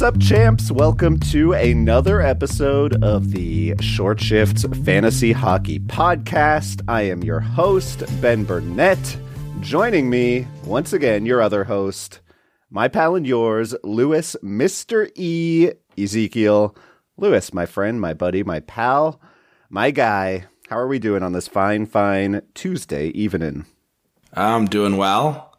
What's up, champs? Welcome to another episode of the Short Shifts Fantasy Hockey Podcast. I am your host, Ben Burnett. Joining me, once again, your other host, my pal and yours, Lewis, Mr. E, Ezekiel. Lewis, my friend, my buddy, my pal, my guy. How are we doing on this fine, fine Tuesday evening? I'm doing well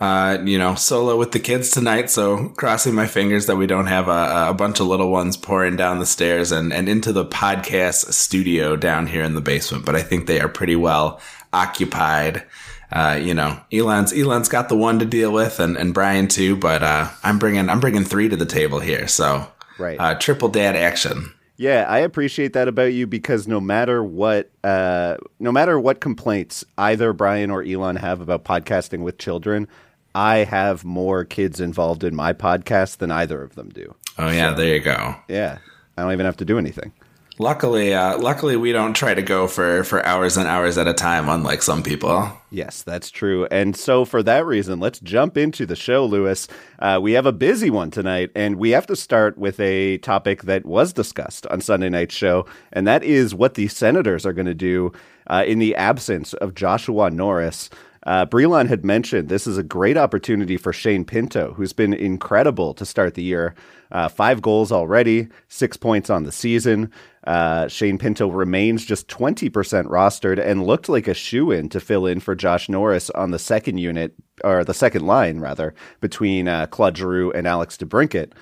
uh, you know, solo with the kids tonight. So crossing my fingers that we don't have a, a, bunch of little ones pouring down the stairs and, and into the podcast studio down here in the basement. But I think they are pretty well occupied. Uh, you know, Elon's Elon's got the one to deal with, and, and Brian too. But uh, I'm bringing I'm bringing three to the table here. So right, uh, triple dad action. Yeah, I appreciate that about you because no matter what, uh, no matter what complaints either Brian or Elon have about podcasting with children, I have more kids involved in my podcast than either of them do. Oh yeah, so, there you go. Yeah, I don't even have to do anything. Luckily, uh, luckily we don't try to go for for hours and hours at a time, unlike some people. Yes, that's true. And so, for that reason, let's jump into the show, Lewis. Uh, we have a busy one tonight, and we have to start with a topic that was discussed on Sunday night's show, and that is what the Senators are going to do uh, in the absence of Joshua Norris. Uh, Brelon had mentioned this is a great opportunity for Shane Pinto, who's been incredible to start the year. Uh, five goals already, six points on the season. Uh, Shane Pinto remains just 20% rostered and looked like a shoe in to fill in for Josh Norris on the second unit, or the second line, rather, between uh, Claude Giroux and Alex DeBrincat.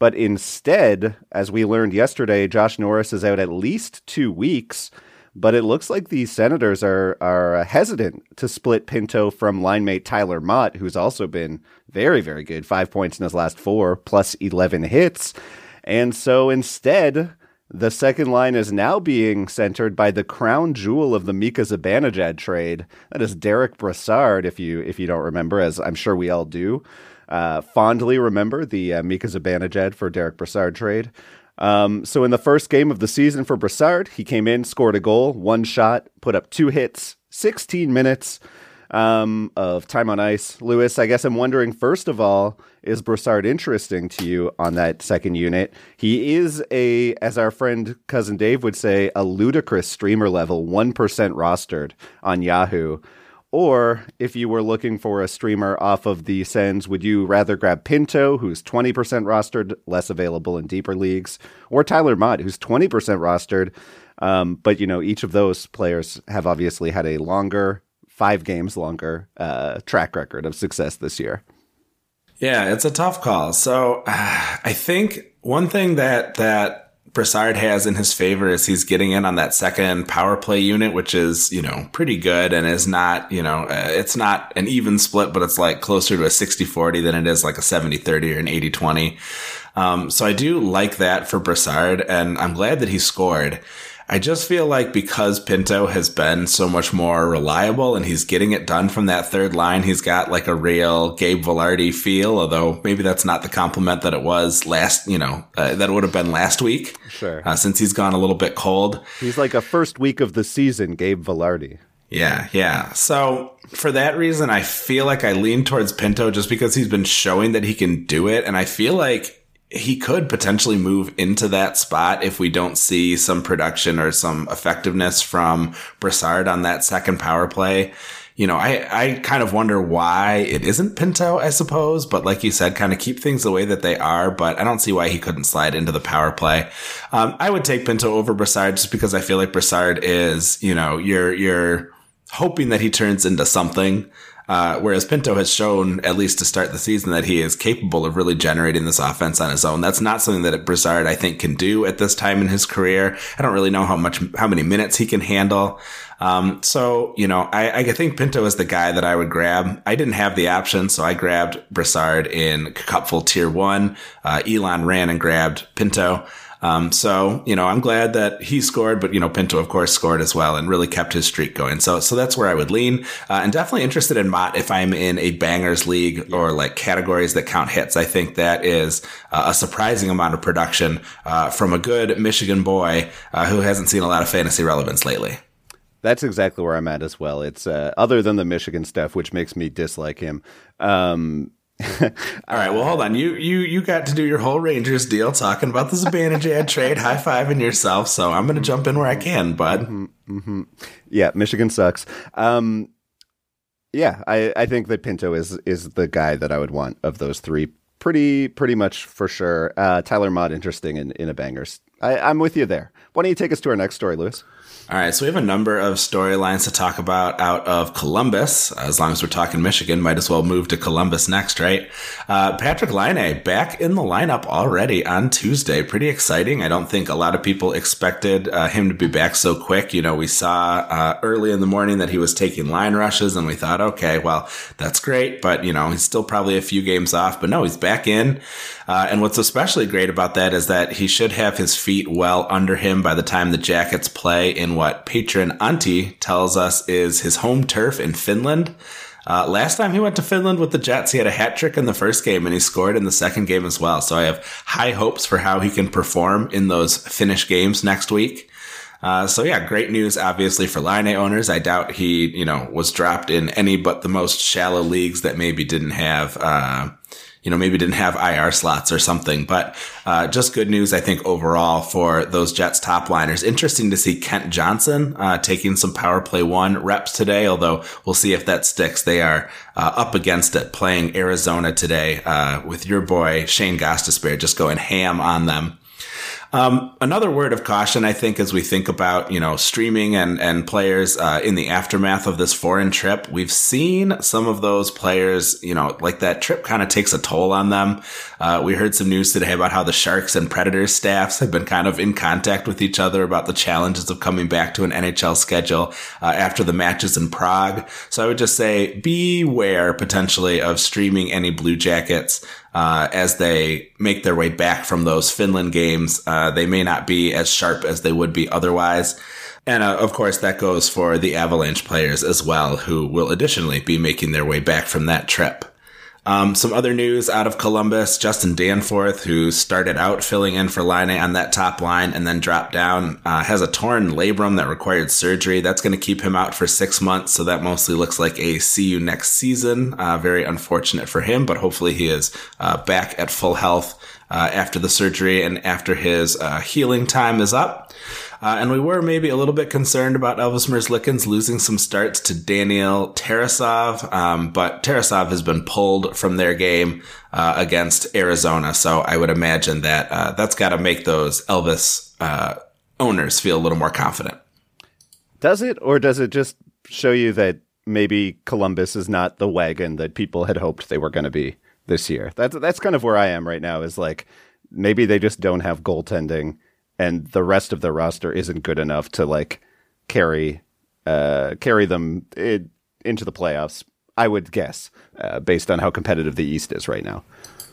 But instead, as we learned yesterday, Josh Norris is out at least two weeks. But it looks like the Senators are are hesitant to split Pinto from line mate Tyler Motte, who's also been very very good, five points in his last four, plus eleven hits, and so instead. The second line is now being centered by the crown jewel of the Mika Zibanejad trade. That is Derek Brassard, if you if you don't remember, as I'm sure we all do. Uh, fondly remember the uh, Mika Zibanejad for Derek Brassard trade. Um, so in the first game of the season for Brassard, he came in, scored a goal, one shot, put up two hits, 16 minutes um, of time on ice. Lewis, I guess I'm wondering, first of all, is Brassard interesting to you on that second unit? He is a, as our friend cousin Dave would say, a ludicrous streamer level, 1% rostered on Yahoo. Or if you were looking for a streamer off of the Sens, would you rather grab Pinto, who's 20% rostered, less available in deeper leagues, or Tyler Motte, who's 20% rostered? Um, but, you know, each of those players have obviously had a longer, five games longer uh, track record of success this year. Yeah, it's a tough call. So uh, I think one thing that, that Brassard has in his favor is he's getting in on that second power play unit, which is, you know, pretty good and is not, you know, uh, it's not an even split, but it's like closer to a 60 40 than it is like a 70 30 or an 80 20. Um, so I do like that for Brassard and I'm glad that he scored. I just feel like because Pinto has been so much more reliable and he's getting it done from that third line, he's got like a real Gabe Vilardi feel, although maybe that's not the compliment that it was last, you know, uh, that would have been last week. Sure. Uh, since he's gone a little bit cold. He's like a first week of the season, Gabe Vilardi. Yeah, yeah. So for that reason, I feel like I lean towards Pinto just because he's been showing that he can do it. And I feel like he could potentially move into that spot if we don't see some production or some effectiveness from Brassard on that second power play. You know, I, I kind of wonder why it isn't Pinto, I suppose, but like you said, kind of keep things the way that they are, but I don't see why he couldn't slide into the power play. Um, I would take Pinto over Brassard just because I feel like Brassard is, you know, you're, you're hoping that he turns into something. Uh, whereas Pinto has shown, at least to start the season, that he is capable of really generating this offense on his own. That's not something that Brassard, I think, can do at this time in his career. I don't really know how much, how many minutes he can handle. Um, so, you know, I, I think Pinto is the guy that I would grab. I didn't have the option, so I grabbed Brassard in Cupful Tier 1. Uh, Elon ran and grabbed Pinto. Um, so, you know, I'm glad that he scored, but, you know, Pinto, of course, scored as well and really kept his streak going. So, so that's where I would lean. Uh, and definitely interested in Motte if I'm in a bangers league or like categories that count hits. I think that is uh, a surprising amount of production, uh, from a good Michigan boy, uh, who hasn't seen a lot of fantasy relevance lately. That's exactly where I'm at as well. It's uh, other than the Michigan stuff, which makes me dislike him. Um, All right. Well, hold on. You you you got to do your whole Rangers deal, talking about the Zibanejad trade, high fiving yourself. So I'm going to jump in where I can, bud. Mm-hmm, mm-hmm. Yeah, Michigan sucks. Um, yeah, I, I think that Pinto is is the guy that I would want of those three. Pretty pretty much for sure. Uh, Tyler Motte interesting in, in a bangers. I, I'm with you there. Why don't you take us to our next story, Lewis? All right, so we have a number of storylines to talk about out of Columbus. As long as we're talking Michigan, might as well move to Columbus next, right? Uh, Patrik Laine back in the lineup already on Tuesday. Pretty exciting. I don't think a lot of people expected uh, him to be back so quick. You know, we saw uh, early in the morning that he was taking line rushes, and we thought, okay, well, that's great, but you know, he's still probably a few games off. But no, he's back in. Uh, and what's especially great about that is that he should have his feet well under him by the time the Jackets play in what patron Antti tells us is his home turf in Finland. Uh, last time he went to Finland with the Jets, he had a hat trick in the first game and he scored in the second game as well. So I have high hopes for how he can perform in those Finnish games next week. Uh, so yeah, great news, obviously for Laine owners. I doubt he, you know, was dropped in any but the most shallow leagues that maybe didn't have, uh, you know, maybe didn't have IR slots or something. But uh, just good news, I think, overall for those Jets top liners. Interesting to see Kent Johnson uh, taking some power play one reps today, although we'll see if that sticks. They are uh, up against it playing Arizona today uh, with your boy Shane Gostisbehere just going ham on them. Um, another word of caution, I think, as we think about, you know, streaming and, and players uh, in the aftermath of this foreign trip, we've seen some of those players, you know, like that trip kind of takes a toll on them. Uh, we heard some news today about how the Sharks and Predators staffs have been kind of in contact with each other about the challenges of coming back to an NHL schedule uh, after the matches in Prague. So I would just say beware potentially of streaming any Blue Jackets uh, as they make their way back from those Finland games. Uh, they may not be as sharp as they would be otherwise. And uh, of course, that goes for the Avalanche players as well, who will additionally be making their way back from that trip. Um, some other news out of Columbus, Justin Danforth, who started out filling in for Laine on that top line and then dropped down, uh, has a torn labrum that required surgery. That's going to keep him out for six months. So that mostly looks like a see you next season. Uh, very unfortunate for him, but hopefully he is uh, back at full health uh, after the surgery and after his uh, healing time is up. Uh, and we were maybe a little bit concerned about Elvis Merzlikins losing some starts to Daniel Tarasov, um, but Tarasov has been pulled from their game uh, against Arizona. So I would imagine that uh, that's got to make those Elvis uh, owners feel a little more confident. Does it, or does it just show you that maybe Columbus is not the wagon that people had hoped they were going to be this year? That's that's kind of where I am right now. Is like maybe they just don't have goaltending and the rest of the roster isn't good enough to like carry uh, carry them it, into the playoffs. I would guess, uh, based on how competitive the East is right now.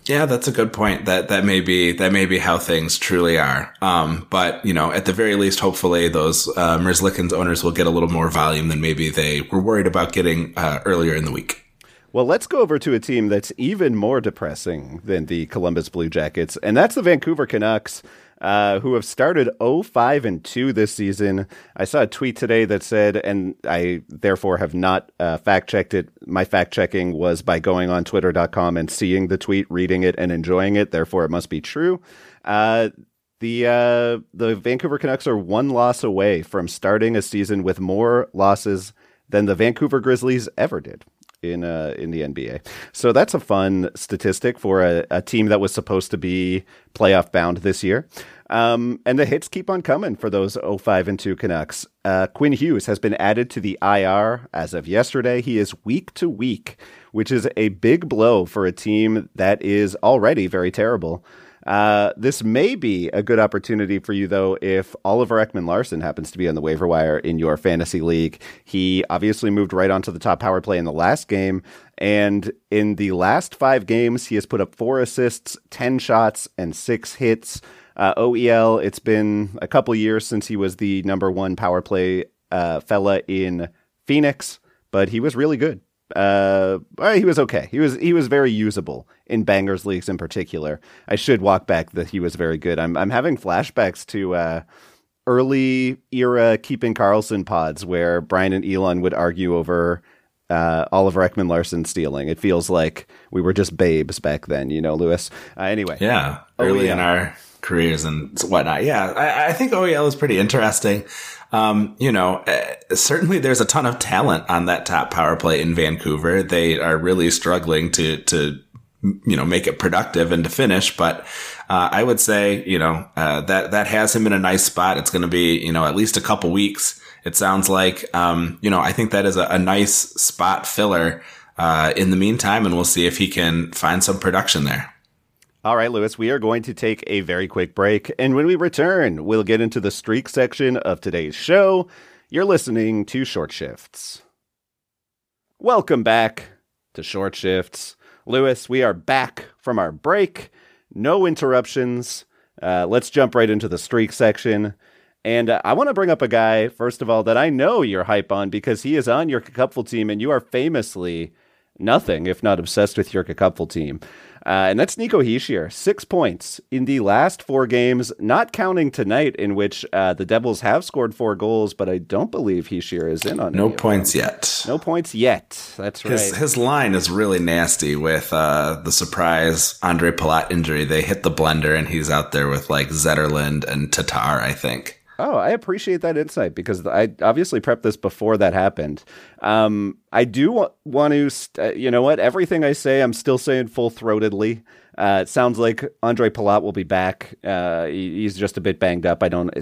Yeah, that's a good point. That that may be that may be how things truly are. Um, but you know, at the very least, hopefully those uh, owners will get a little more volume than maybe they were worried about getting uh, earlier in the week. Well, let's go over to a team that's even more depressing than the Columbus Blue Jackets, and that's the Vancouver Canucks uh, who have started 05 and 2 this season. I saw a tweet today that said, and I therefore have not uh, fact checked it. My fact checking was by going on twitter.com and seeing the tweet, reading it, and enjoying it. Therefore, it must be true. Uh, the uh, the Vancouver Canucks are one loss away from starting a season with more losses than the Vancouver Grizzlies ever did in uh, in the NBA. So that's a fun statistic for a, a team that was supposed to be playoff bound this year. Um, and the hits keep on coming for those 05 and 2 Canucks. Uh, Quinn Hughes has been added to the IR as of yesterday. He is week to week, which is a big blow for a team that is already very terrible. Uh, this may be a good opportunity for you, though, if Oliver Ekman Larsson happens to be on the waiver wire in your fantasy league. He obviously moved right onto the top power play in the last game. And in the last five games, he has put up four assists, 10 shots, and six hits. Uh, OEL, it's been a couple years since he was the number one power play uh, fella in Phoenix, but he was really good uh, he was okay. He was he was very usable in bangers leagues in particular. I should walk back that he was very good. I'm I'm having flashbacks to uh, early era keeping Karlsson pods where Brian and Elon would argue over uh, Oliver Ekman Larsson stealing. It feels like we were just babes back then, you know, Lewis. Uh, anyway, yeah, early OEL. in our careers and whatnot. Yeah, I, I think OEL is pretty interesting. Um, you know, uh, certainly there's a ton of talent on that top power play in Vancouver. They are really struggling to to you know make it productive and to finish, but uh, I would say you know uh, that that has him in a nice spot. It's going to be you know at least a couple weeks. It sounds like um, you know I think that is a, a nice spot filler. Uh, in the meantime, and we'll see if he can find some production there. All right, Lewis, we are going to take a very quick break. And when we return, we'll get into the streak section of today's show. You're listening to Short Shifts. Welcome back to Short Shifts. Lewis, we are back from our break. No interruptions. Uh, let's jump right into the streak section. And uh, I want to bring up a guy, first of all, that I know you're hype on because he is on your Cupful team and you are famously nothing if not obsessed with your Cupful team. Uh, and that's Nico Hischier, six points in the last four games, not counting tonight, in which uh, the Devils have scored four goals, but I don't believe Hischier is in on no points yet. No points yet. That's right. His, his line is really nasty with uh, the surprise Ondrej Palat injury. They hit the blender, and he's out there with like Zetterlund and Tatar, I think. Oh, I appreciate that insight because I obviously prepped this before that happened. Um, I do wa- want to, st- uh, you know what? Everything I say, I'm still saying full throatedly. Uh, it sounds like Ondrej Palat will be back. Uh, he, he's just a bit banged up. I don't,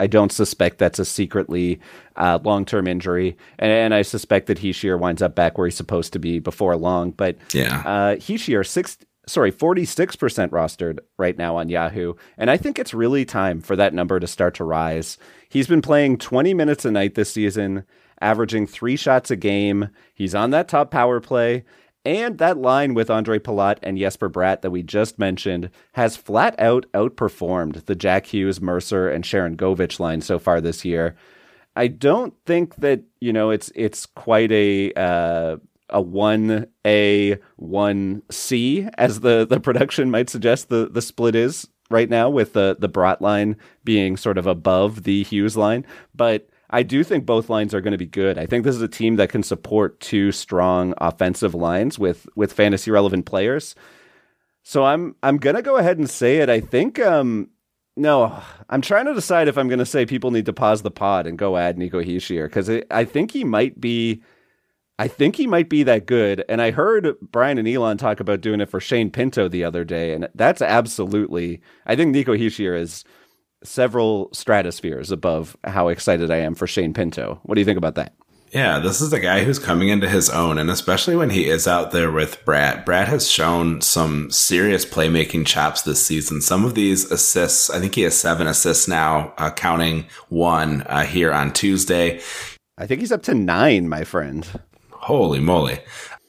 I don't suspect that's a secretly uh, long term injury, and, and, I suspect that Hischier winds up back where he's supposed to be before long. But yeah, uh, Hischier six sorry, 46% rostered right now on Yahoo. And I think it's really time for that number to start to rise. He's been playing 20 minutes a night this season, averaging three shots a game. He's on that top power play. And that line with Ondrej Palat and Jesper Bratt that we just mentioned has flat out outperformed the Jack Hughes, Mercer, and Sharangovich line so far this year. I don't think that, you know, it's it's quite a uh, a one A one C as the the production might suggest the the split is right now with the the Bratt line being sort of above the Hughes line, but I do think both lines are going to be good. I think this is a team that can support two strong offensive lines with with fantasy relevant players. So I'm I'm gonna go ahead and say it. I think um no, I'm trying to decide if I'm going to say people need to pause the pod and go add Nico Hischier because I think he might be I think he might be that good. And I heard Brian and Elon talk about doing it for Shane Pinto the other day. And that's absolutely, I think Nico Hischier is several stratospheres above how excited I am for Shane Pinto. What do you think about that? Yeah, this is a guy who's coming into his own, and especially when he is out there with Bratt. Bratt has shown some serious playmaking chops this season. Some of these assists, I think he has seven assists now, uh, counting one uh, here on Tuesday. I think he's up to nine, my friend. Holy moly.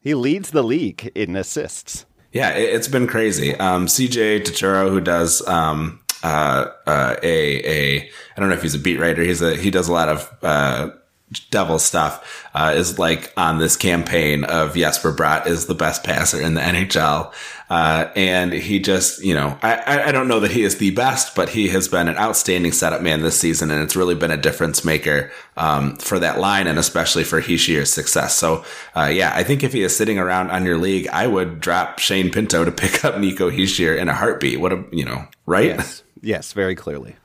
He leads the league in assists. Yeah, it, has been crazy. Um, CJ Turtoro, who does um, uh, uh, a a I don't know if he's a beat writer. He's a he does a lot of uh, devil stuff. Uh, is like on this campaign of Jesper Bratt is the best passer in the NHL. Uh, and he just, you know, I, I don't know that he is the best, but he has been an outstanding setup man this season, and it's really been a difference maker um, for that line and especially for Hischier's success. So, uh, yeah, I think if he is sitting around on your league, I would drop Shane Pinto to pick up Nico Hischier in a heartbeat. What a, you know, right? Yes, yes very clearly.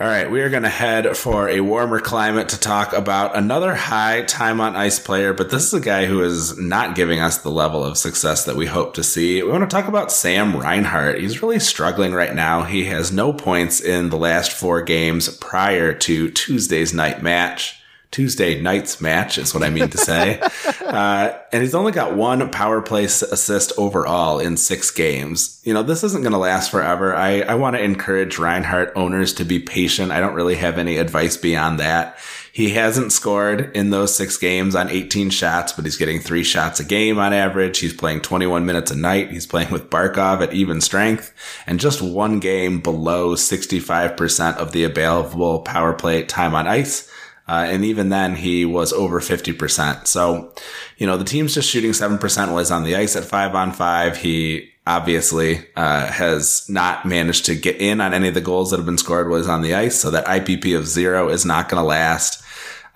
All right, we are going to head for a warmer climate to talk about another high time on ice player, but this is a guy who is not giving us the level of success that we hope to see. We want to talk about Sam Reinhart. He's really struggling right now. He has no points in the last four games prior to Tuesday's night match. Tuesday night's match is what I mean to say. uh, and he's only got one power play assist overall in six games. You know, this isn't going to last forever. I, I want to encourage Reinhart owners to be patient. I don't really have any advice beyond that. He hasn't scored in those six games on 18 shots, but he's getting three shots a game on average. He's playing 21 minutes a night. He's playing with Barkov at even strength and just one game below 65% of the available power play time on ice. Uh, and even then, he was over 50%. So, you know, the team's just shooting 7% while he's on the ice at five on five. He obviously uh, has not managed to get in on any of the goals that have been scored he's on the ice. So that IPP of zero is not going to last.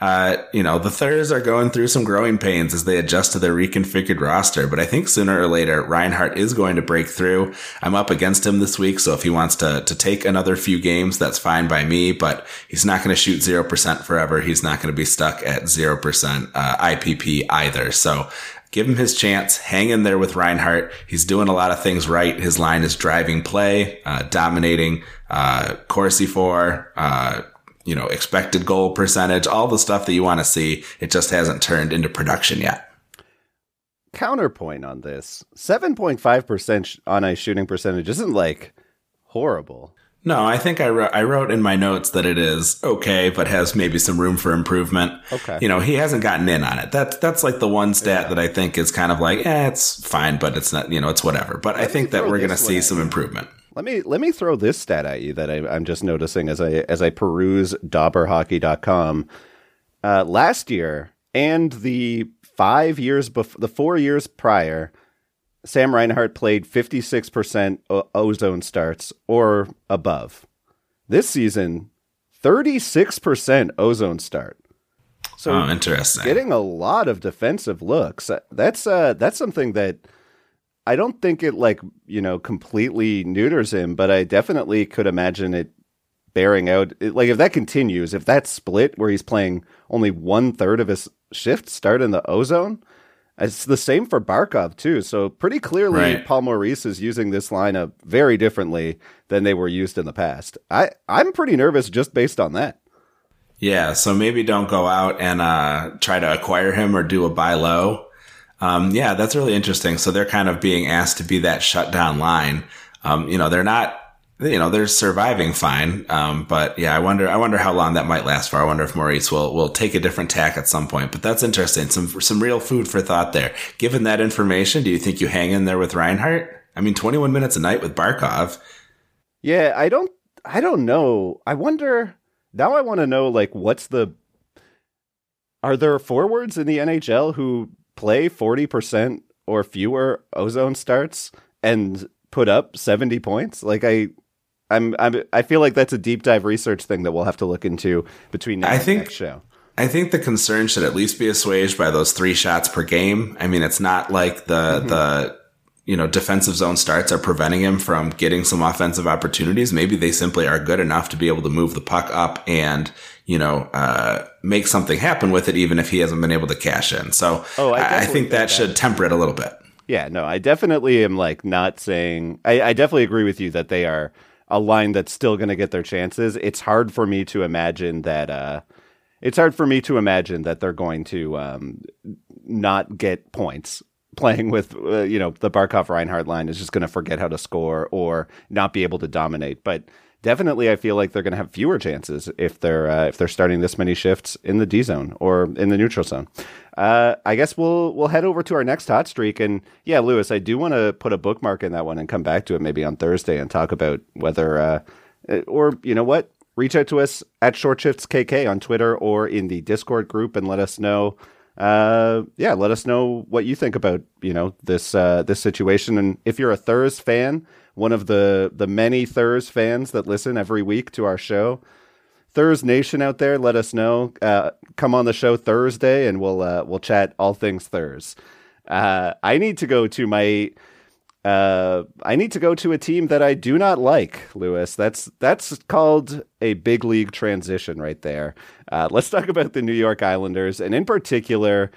Uh, you know, the Thurs are going through some growing pains as they adjust to their reconfigured roster. But I think sooner or later, Reinhart is going to break through. I'm up against him this week, so if he wants to to take another few games, that's fine by me. But he's not going to shoot zero percent forever. He's not going to be stuck at zero percent uh, IPP either. So give him his chance. Hang in there with Reinhart. He's doing a lot of things right. His line is driving play, uh, dominating, uh, Corsi for, uh, you know, expected goal percentage, all the stuff that you want to see. It just hasn't turned into production yet. Counterpoint on this 7.5% on ice shooting percentage isn't like horrible. No, I think I wrote, I wrote in my notes that it is okay, but has maybe some room for improvement. Okay. You know, he hasn't gotten in on it. That's, that's like the one stat yeah. that I think is kind of like, eh, it's fine, but it's not, you know, it's whatever. But Let I think that we're going to see some improvement. Let me let me throw this stat at you that I, am just noticing as I as I peruse dobberhockey.com. Uh, last year and the five years before the four years prior, Sam Reinhart played 56% o- ozone starts or above. This season, 36% ozone start. So oh, interesting. Getting a lot of defensive looks. That's uh that's something that I don't think it like you know completely neuters him, but I definitely could imagine it bearing out. Like if that continues, if that split where he's playing only one third of his shift start in the ozone, it's the same for Barkov too. So pretty clearly, right. Paul Maurice is using this lineup very differently than they were used in the past. I I'm pretty nervous just based on that. Yeah, so maybe don't go out and uh, try to acquire him or do a buy low um, yeah, that's really interesting. So they're kind of being asked to be that shutdown line. Um, you know, they're not, you know, they're surviving fine. Um, but yeah, I wonder, I wonder how long that might last for. I wonder if Maurice will, will take a different tack at some point, but that's interesting. Some, some real food for thought there. Given that information, do you think you hang in there with Reinhart? I mean, 21 minutes a night with Barkov. Yeah, I don't, I don't know. I wonder, now I want to know, like, what's the, are there forwards in the NHL who play 40% or fewer ozone starts and put up 70 points like i i'm, I'm i feel like that's a deep dive research thing that we'll have to look into between now I think, next show I think the concern should at least be assuaged by those three shots per game. I mean, it's not like the mm-hmm. the you know defensive zone starts are preventing him from getting some offensive opportunities. Maybe they simply are good enough to be able to move the puck up and you know, uh, make something happen with it, even if he hasn't been able to cash in. So oh, I, I think that, that should temper it a little bit. Yeah, no, I definitely am like not saying, I, I definitely agree with you that they are a line that's still going to get their chances. It's hard for me to imagine that, uh, it's hard for me to imagine that they're going to um, not get points playing with uh, you know the Barkov Reinhart line is just going to forget how to score or not be able to dominate. But definitely I feel like they're going to have fewer chances if they're uh, if they're starting this many shifts in the D zone or in the neutral zone. Uh, I guess we'll we'll head over to our next hot streak, and yeah, Lewis, I do want to put a bookmark in that one and come back to it maybe on Thursday and talk about whether uh, or you know what, reach out to us at Short Shifts KK on Twitter or in the Discord group and let us know. Uh, yeah, let us know what you think about you know this uh, this situation, and if you're a Thurs fan one of the the many Thurs fans that listen every week to our show. Thurs Nation out there, let us know. Uh, come on the show Thursday, and we'll uh, we'll chat all things Thurs. Uh, I need to go to my. Uh, I need to go to a team that I do not like, Lewis. That's that's called a big league transition right there. Uh, let's talk about the New York Islanders, and in particular,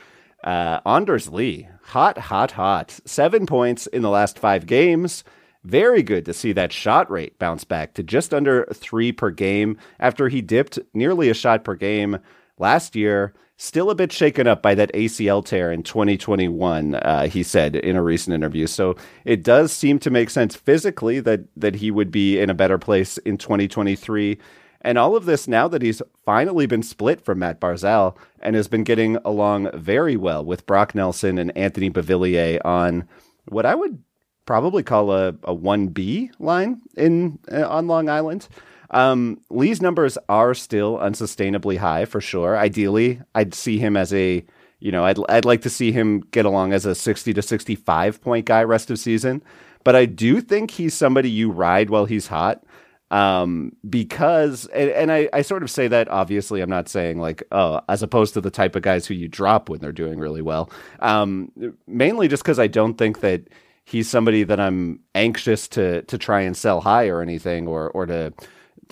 uh, Anders Lee. Hot, hot, hot. Seven points in the last five games. Very good to see that shot rate bounce back to just under three per game after he dipped nearly a shot per game last year. Still a bit shaken up by that ACL tear in 2021, uh, he said in a recent interview. So it does seem to make sense physically that that he would be in a better place in 2023. And all of this now that he's finally been split from Matt Barzal and has been getting along very well with Brock Nelson and Anthony Beauvillier on what I would probably call a, a 1B line in uh, on Long Island. Um, Lee's numbers are still unsustainably high for sure. Ideally, I'd see him as a, you know, I'd, I'd like to see him get along as a 60 to 65 point guy rest of season. But I do think he's somebody you ride while he's hot. um, because and, and I, I sort of say that obviously I'm not saying like oh as opposed to the type of guys who you drop when they're doing really well um, mainly just because I don't think that he's somebody that I'm anxious to to try and sell high or anything or or to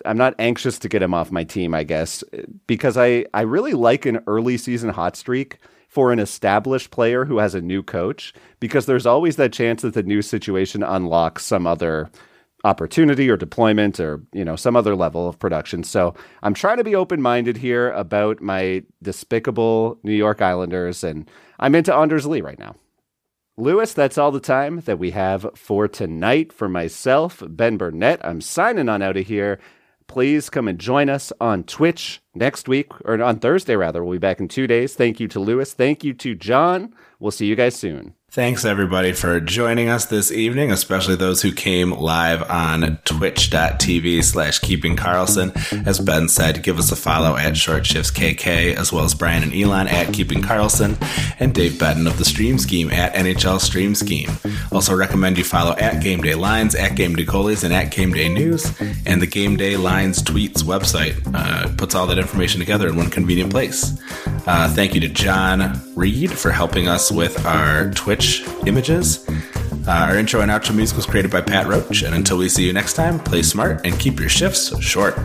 I'm not anxious to get him off my team I guess because I I really like an early season hot streak for an established player who has a new coach because there's always that chance that the new situation unlocks some other opportunity or deployment or you know some other level of production. So I'm trying to be open minded here about my despicable New York Islanders, and I'm into Anders Lee right now. Lewis, that's all the time that we have for tonight. For myself, Ben Burnett, I'm signing on out of here. Please come and join us on Twitch next week, or on Thursday, rather. We'll be back in two days. Thank you to Lewis. Thank you to John. We'll see you guys soon. Thanks everybody for joining us this evening, especially those who came live on twitch.tv slash keeping Karlsson. As Ben said, give us a follow at Short Shifts KK, as well as Brian and Elon at Keeping Karlsson, and Dave Betton of the Stream Scheme at NHL Stream Scheme. Also recommend you follow at Game Day Lines, at Game Day Goalies, and at Game Day News, and the Game Day Lines tweets website uh, puts all that information together in one convenient place. Uh, thank you to John Reed for helping us with our Twitch images. Uh, our intro and outro music was created by Pat Roach. And until we see you next time, play smart and keep your shifts short.